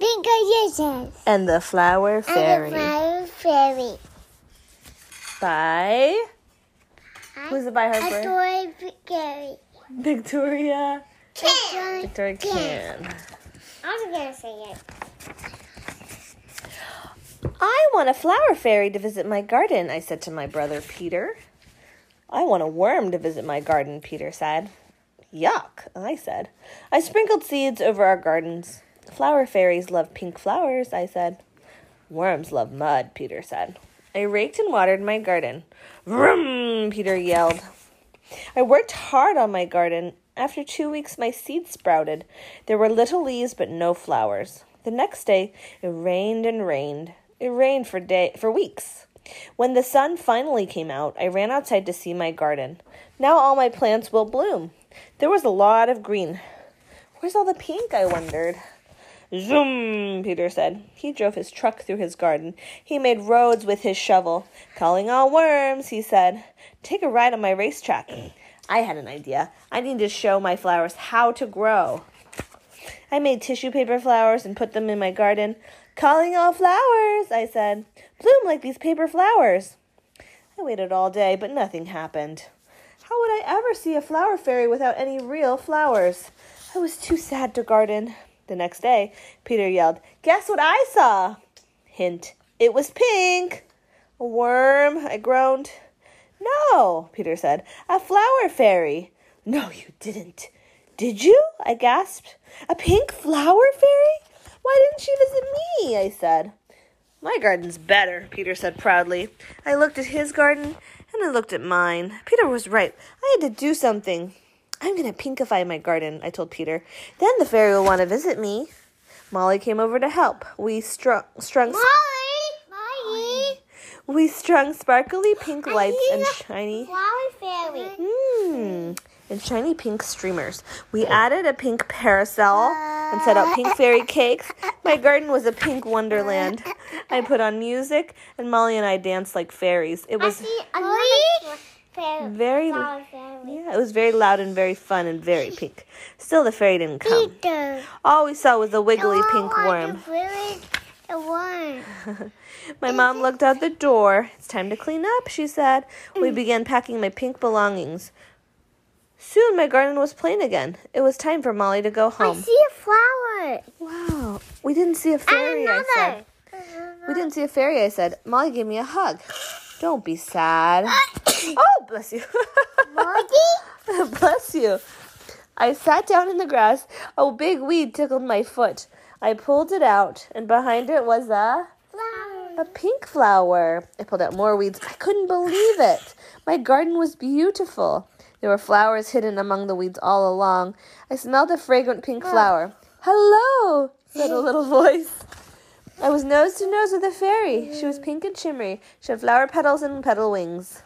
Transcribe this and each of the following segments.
Because and the Flower Fairy. And the flower fairy. By who's it by Harper? Fairy. Victoria. Kann. Victoria Kann. I was gonna say it. I want a flower fairy to visit my garden, I said to my brother Peter. I want a worm to visit my garden, Peter said. Yuck, I said. I sprinkled seeds over our gardens. Flower fairies love pink flowers, I said. Worms love mud, Peter said. I raked and watered my garden. Vroom, Peter yelled. I worked hard on my garden. After two weeks, my seeds sprouted. There were little leaves, but no flowers. The next day, it rained and rained. It rained for day for weeks. When the sun finally came out, I ran outside to see my garden. Now all my plants will bloom. There was a lot of green. Where's all the pink? I wondered. Zoom, Peter said. He drove his truck through his garden. He made roads with his shovel. Calling all worms, he said. Take a ride on my racetrack. I had an idea. I need to show my flowers how to grow. I made tissue paper flowers and put them in my garden. Calling all flowers, I said. Bloom like these paper flowers. I waited all day, but nothing happened. How would I ever see a flower fairy without any real flowers? I was too sad to garden. The next day, Peter yelled, Guess what I saw? Hint, it was pink. A worm, I groaned. No, Peter said, a flower fairy. No, you didn't. Did you? I gasped. A pink flower fairy? Why didn't she visit me? I said. My garden's better, Peter said proudly. I looked at his garden and I looked at mine. Peter was right. I had to do something. I'm going to pinkify my garden, I told Peter. Then the fairy will want to visit me. Molly came over to help. We strung, strung, Molly. Molly. we strung sparkly pink lights and shiny. Flower fairy. Hmm. And shiny pink streamers. We added a pink parasol and set out pink fairy cakes. My garden was a pink wonderland. I put on music, and Molly and I danced like fairies. It was see another very, Flower yeah, it was very loud and very fun and very pink. Still, the fairy didn't come. Peter. All we saw was a wiggly oh, I pink worm. The worm. My mom looked out the door. It's time to clean up, she said. We mm. began packing my pink belongings. Soon my garden was plain again. It was time for Molly to go home. I see a flower. Wow, we didn't see a fairy, and I said. We didn't see a fairy, I said. Molly gave me a hug. Don't be sad. oh, bless you. Molly? bless you. I sat down in the grass. A big weed tickled my foot. I pulled it out, and behind it was a Flower. a pink flower. I pulled out more weeds. I couldn't believe it. My garden was beautiful. There were flowers hidden among the weeds all along. I smelled a fragrant pink flower. Hello, said a little voice. I was nose to nose with a fairy. She was pink and shimmery. She had flower petals and petal wings.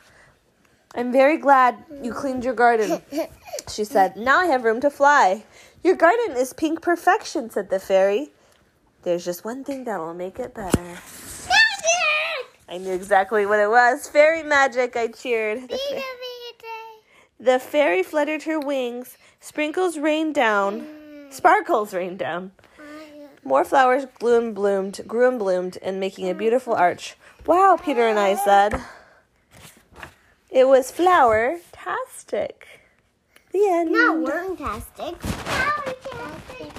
I'm very glad you cleaned your garden, she said. Now I have room to fly. Your garden is pink perfection, said the fairy. There's just one thing that will make it better. Magic! I knew exactly what it was. Fairy magic, I cheered. The, fa- the fairy fluttered her wings. Sprinkles rained down. Sparkles rained down. More flowers grew and bloomed, grew and bloomed, and making a beautiful arch. Wow, Peter and I said. It was flower-tastic. The end. Not worm-tastic. Flower-tastic.